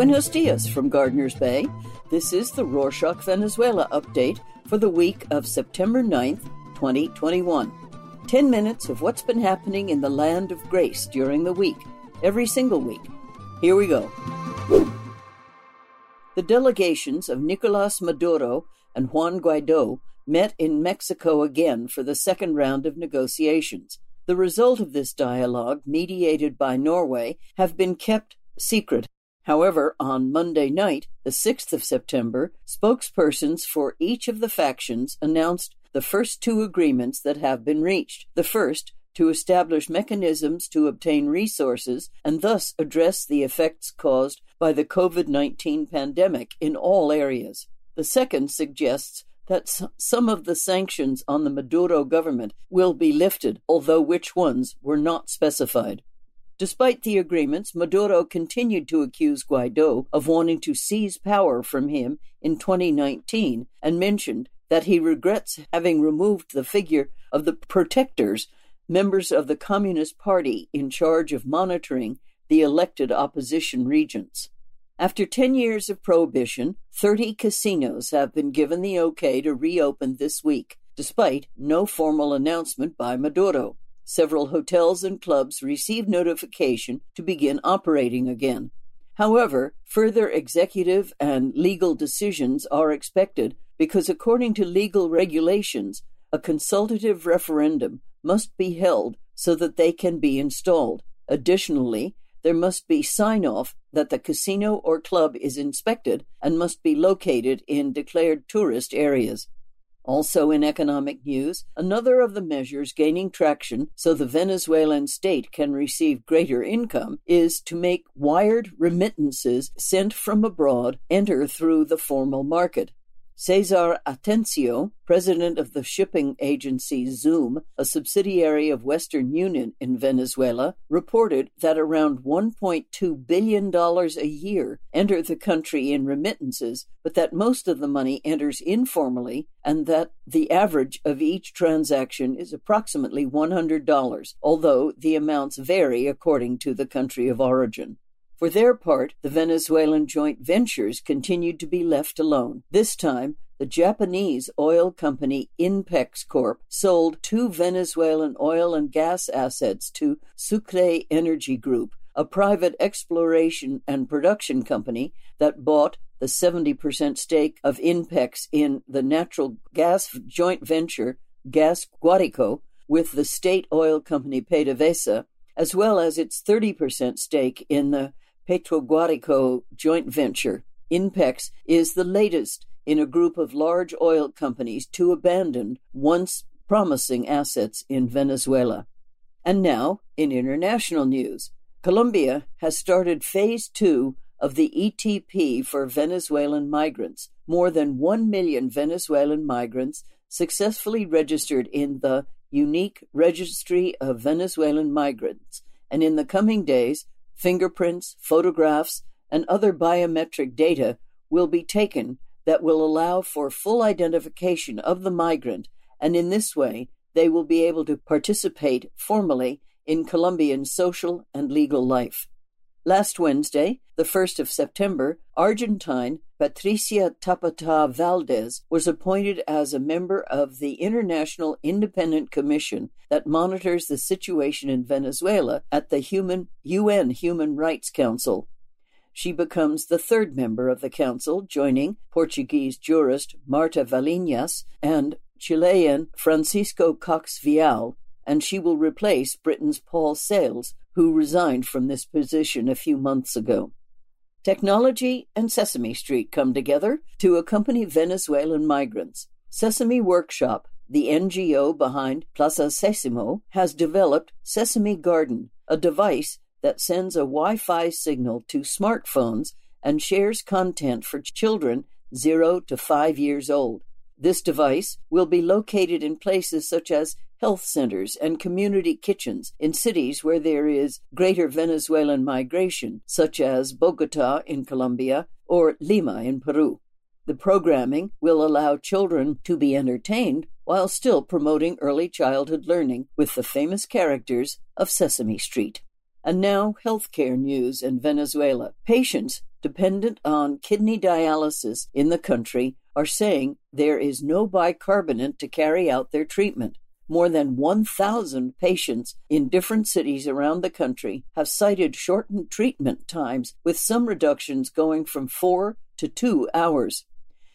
Buenos dias from Gardner's Bay. This is the Rorschach Venezuela update for the week of September 9th, 2021. 10 minutes of what's been happening in the land of grace during the week, every single week. Here we go. The delegations of Nicolas Maduro and Juan Guaido met in Mexico again for the second round of negotiations. The result of this dialogue, mediated by Norway, have been kept secret. However, on Monday night, the 6th of September, spokespersons for each of the factions announced the first two agreements that have been reached. The first, to establish mechanisms to obtain resources and thus address the effects caused by the COVID 19 pandemic in all areas. The second suggests that some of the sanctions on the Maduro government will be lifted, although which ones were not specified. Despite the agreements, Maduro continued to accuse Guaido of wanting to seize power from him in 2019 and mentioned that he regrets having removed the figure of the protectors, members of the Communist Party in charge of monitoring the elected opposition regents. After 10 years of prohibition, 30 casinos have been given the okay to reopen this week, despite no formal announcement by Maduro. Several hotels and clubs received notification to begin operating again. However, further executive and legal decisions are expected because, according to legal regulations, a consultative referendum must be held so that they can be installed. Additionally, there must be sign off that the casino or club is inspected and must be located in declared tourist areas. Also, in economic news, another of the measures gaining traction so the Venezuelan state can receive greater income is to make wired remittances sent from abroad enter through the formal market. Cesar Atencio, president of the shipping agency Zoom, a subsidiary of Western Union in Venezuela, reported that around $1.2 billion a year enter the country in remittances, but that most of the money enters informally and that the average of each transaction is approximately $100, although the amounts vary according to the country of origin. For their part, the Venezuelan joint ventures continued to be left alone. This time, the Japanese oil company Inpex Corp sold two Venezuelan oil and gas assets to Sucre Energy Group, a private exploration and production company that bought the 70% stake of Inpex in the natural gas joint venture Gas Guarico with the state oil company PDVSA, as well as its 30% stake in the Petroguarico joint venture, INPEX, is the latest in a group of large oil companies to abandon once promising assets in Venezuela. And now, in international news, Colombia has started phase two of the ETP for Venezuelan migrants. More than 1 million Venezuelan migrants successfully registered in the unique Registry of Venezuelan Migrants, and in the coming days, fingerprints, photographs, and other biometric data will be taken that will allow for full identification of the migrant, and in this way, they will be able to participate formally in Colombian social and legal life. Last Wednesday, the 1st of September, Argentine Patricia Tappatá Valdez was appointed as a member of the International Independent Commission that monitors the situation in Venezuela at the Human, UN Human Rights Council. She becomes the third member of the council, joining Portuguese jurist Marta Valiñas and Chilean Francisco Cox Vial, and she will replace Britain's Paul Seils, who resigned from this position a few months ago. Technology and Sesame Street come together to accompany Venezuelan migrants. Sesame Workshop, the NGO behind Plaza Sésamo, has developed Sesame Garden, a device that sends a Wi Fi signal to smartphones and shares content for children 0 to 5 years old. This device will be located in places such as health centers and community kitchens in cities where there is greater Venezuelan migration, such as Bogota in Colombia or Lima in Peru. The programming will allow children to be entertained while still promoting early childhood learning with the famous characters of Sesame Street. And now, healthcare news in Venezuela. Patients dependent on kidney dialysis in the country are saying there is no bicarbonate to carry out their treatment. More than 1,000 patients in different cities around the country have cited shortened treatment times, with some reductions going from four to two hours.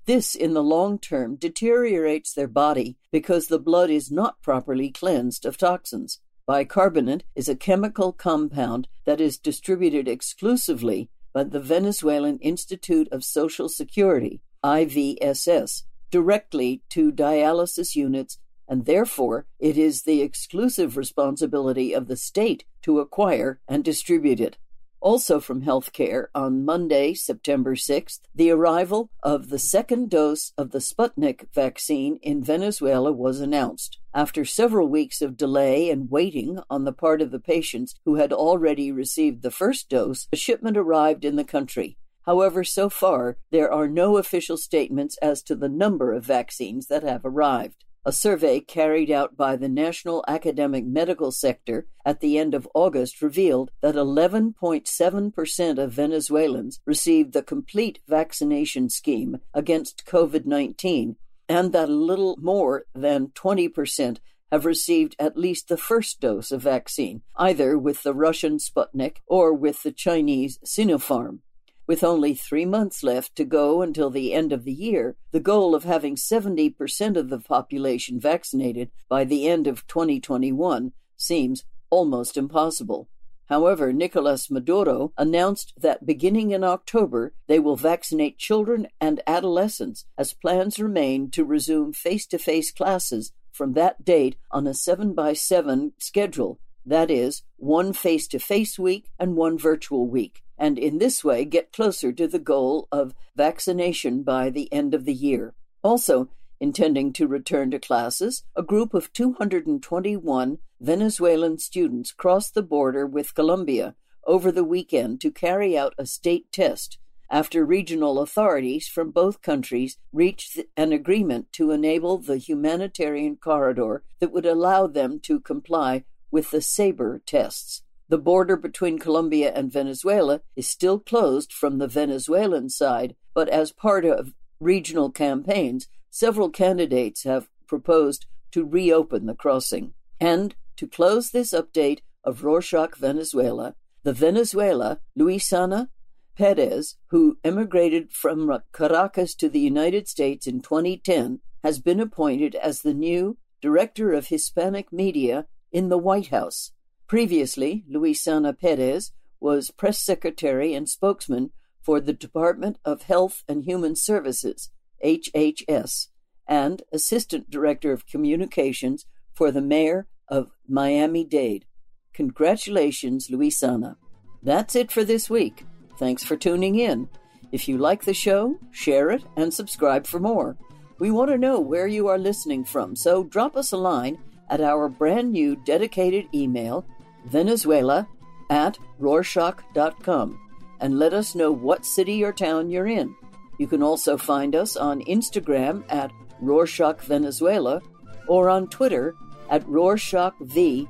This, in the long term, deteriorates their body because the blood is not properly cleansed of toxins. Bicarbonate is a chemical compound that is distributed exclusively by the Venezuelan Institute of Social Security, IVSS, directly to dialysis units, and therefore it is the exclusive responsibility of the state to acquire and distribute it. Also from healthcare, on Monday, September 6th, the arrival of the second dose of the Sputnik vaccine in Venezuela was announced. After several weeks of delay and waiting on the part of the patients who had already received the first dose, a shipment arrived in the country. However, so far, there are no official statements as to the number of vaccines that have arrived. A survey carried out by the National Academic Medical Sector at the end of August revealed that 11.7% of Venezuelans received the complete vaccination scheme against COVID 19, and that a little more than 20% have received at least the first dose of vaccine, either with the Russian Sputnik or with the Chinese Sinopharm. With only three months left to go until the end of the year, the goal of having 70% of the population vaccinated by the end of 2021 seems almost impossible. However, Nicolas Maduro announced that beginning in October, they will vaccinate children and adolescents as plans remain to resume face to face classes from that date on a 7 by 7 schedule, that is, one face to face week and one virtual week and in this way get closer to the goal of vaccination by the end of the year. Also, intending to return to classes, a group of 221 Venezuelan students crossed the border with Colombia over the weekend to carry out a state test after regional authorities from both countries reached an agreement to enable the humanitarian corridor that would allow them to comply with the SABER tests. The border between Colombia and Venezuela is still closed from the Venezuelan side, but as part of regional campaigns, several candidates have proposed to reopen the crossing. And to close this update of Rorschach Venezuela, the Venezuela Luisana Perez, who emigrated from Caracas to the United States in 2010, has been appointed as the new Director of Hispanic Media in the White House. Previously, Luisana Perez was press secretary and spokesman for the Department of Health and Human Services, HHS, and assistant director of communications for the mayor of Miami Dade. Congratulations, Luisana. That's it for this week. Thanks for tuning in. If you like the show, share it and subscribe for more. We want to know where you are listening from, so drop us a line at our brand new dedicated email Venezuela at Rorschach.com and let us know what city or town you're in. You can also find us on Instagram at Rorschach Venezuela or on Twitter at Rorschach V.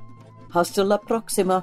Hasta la próxima.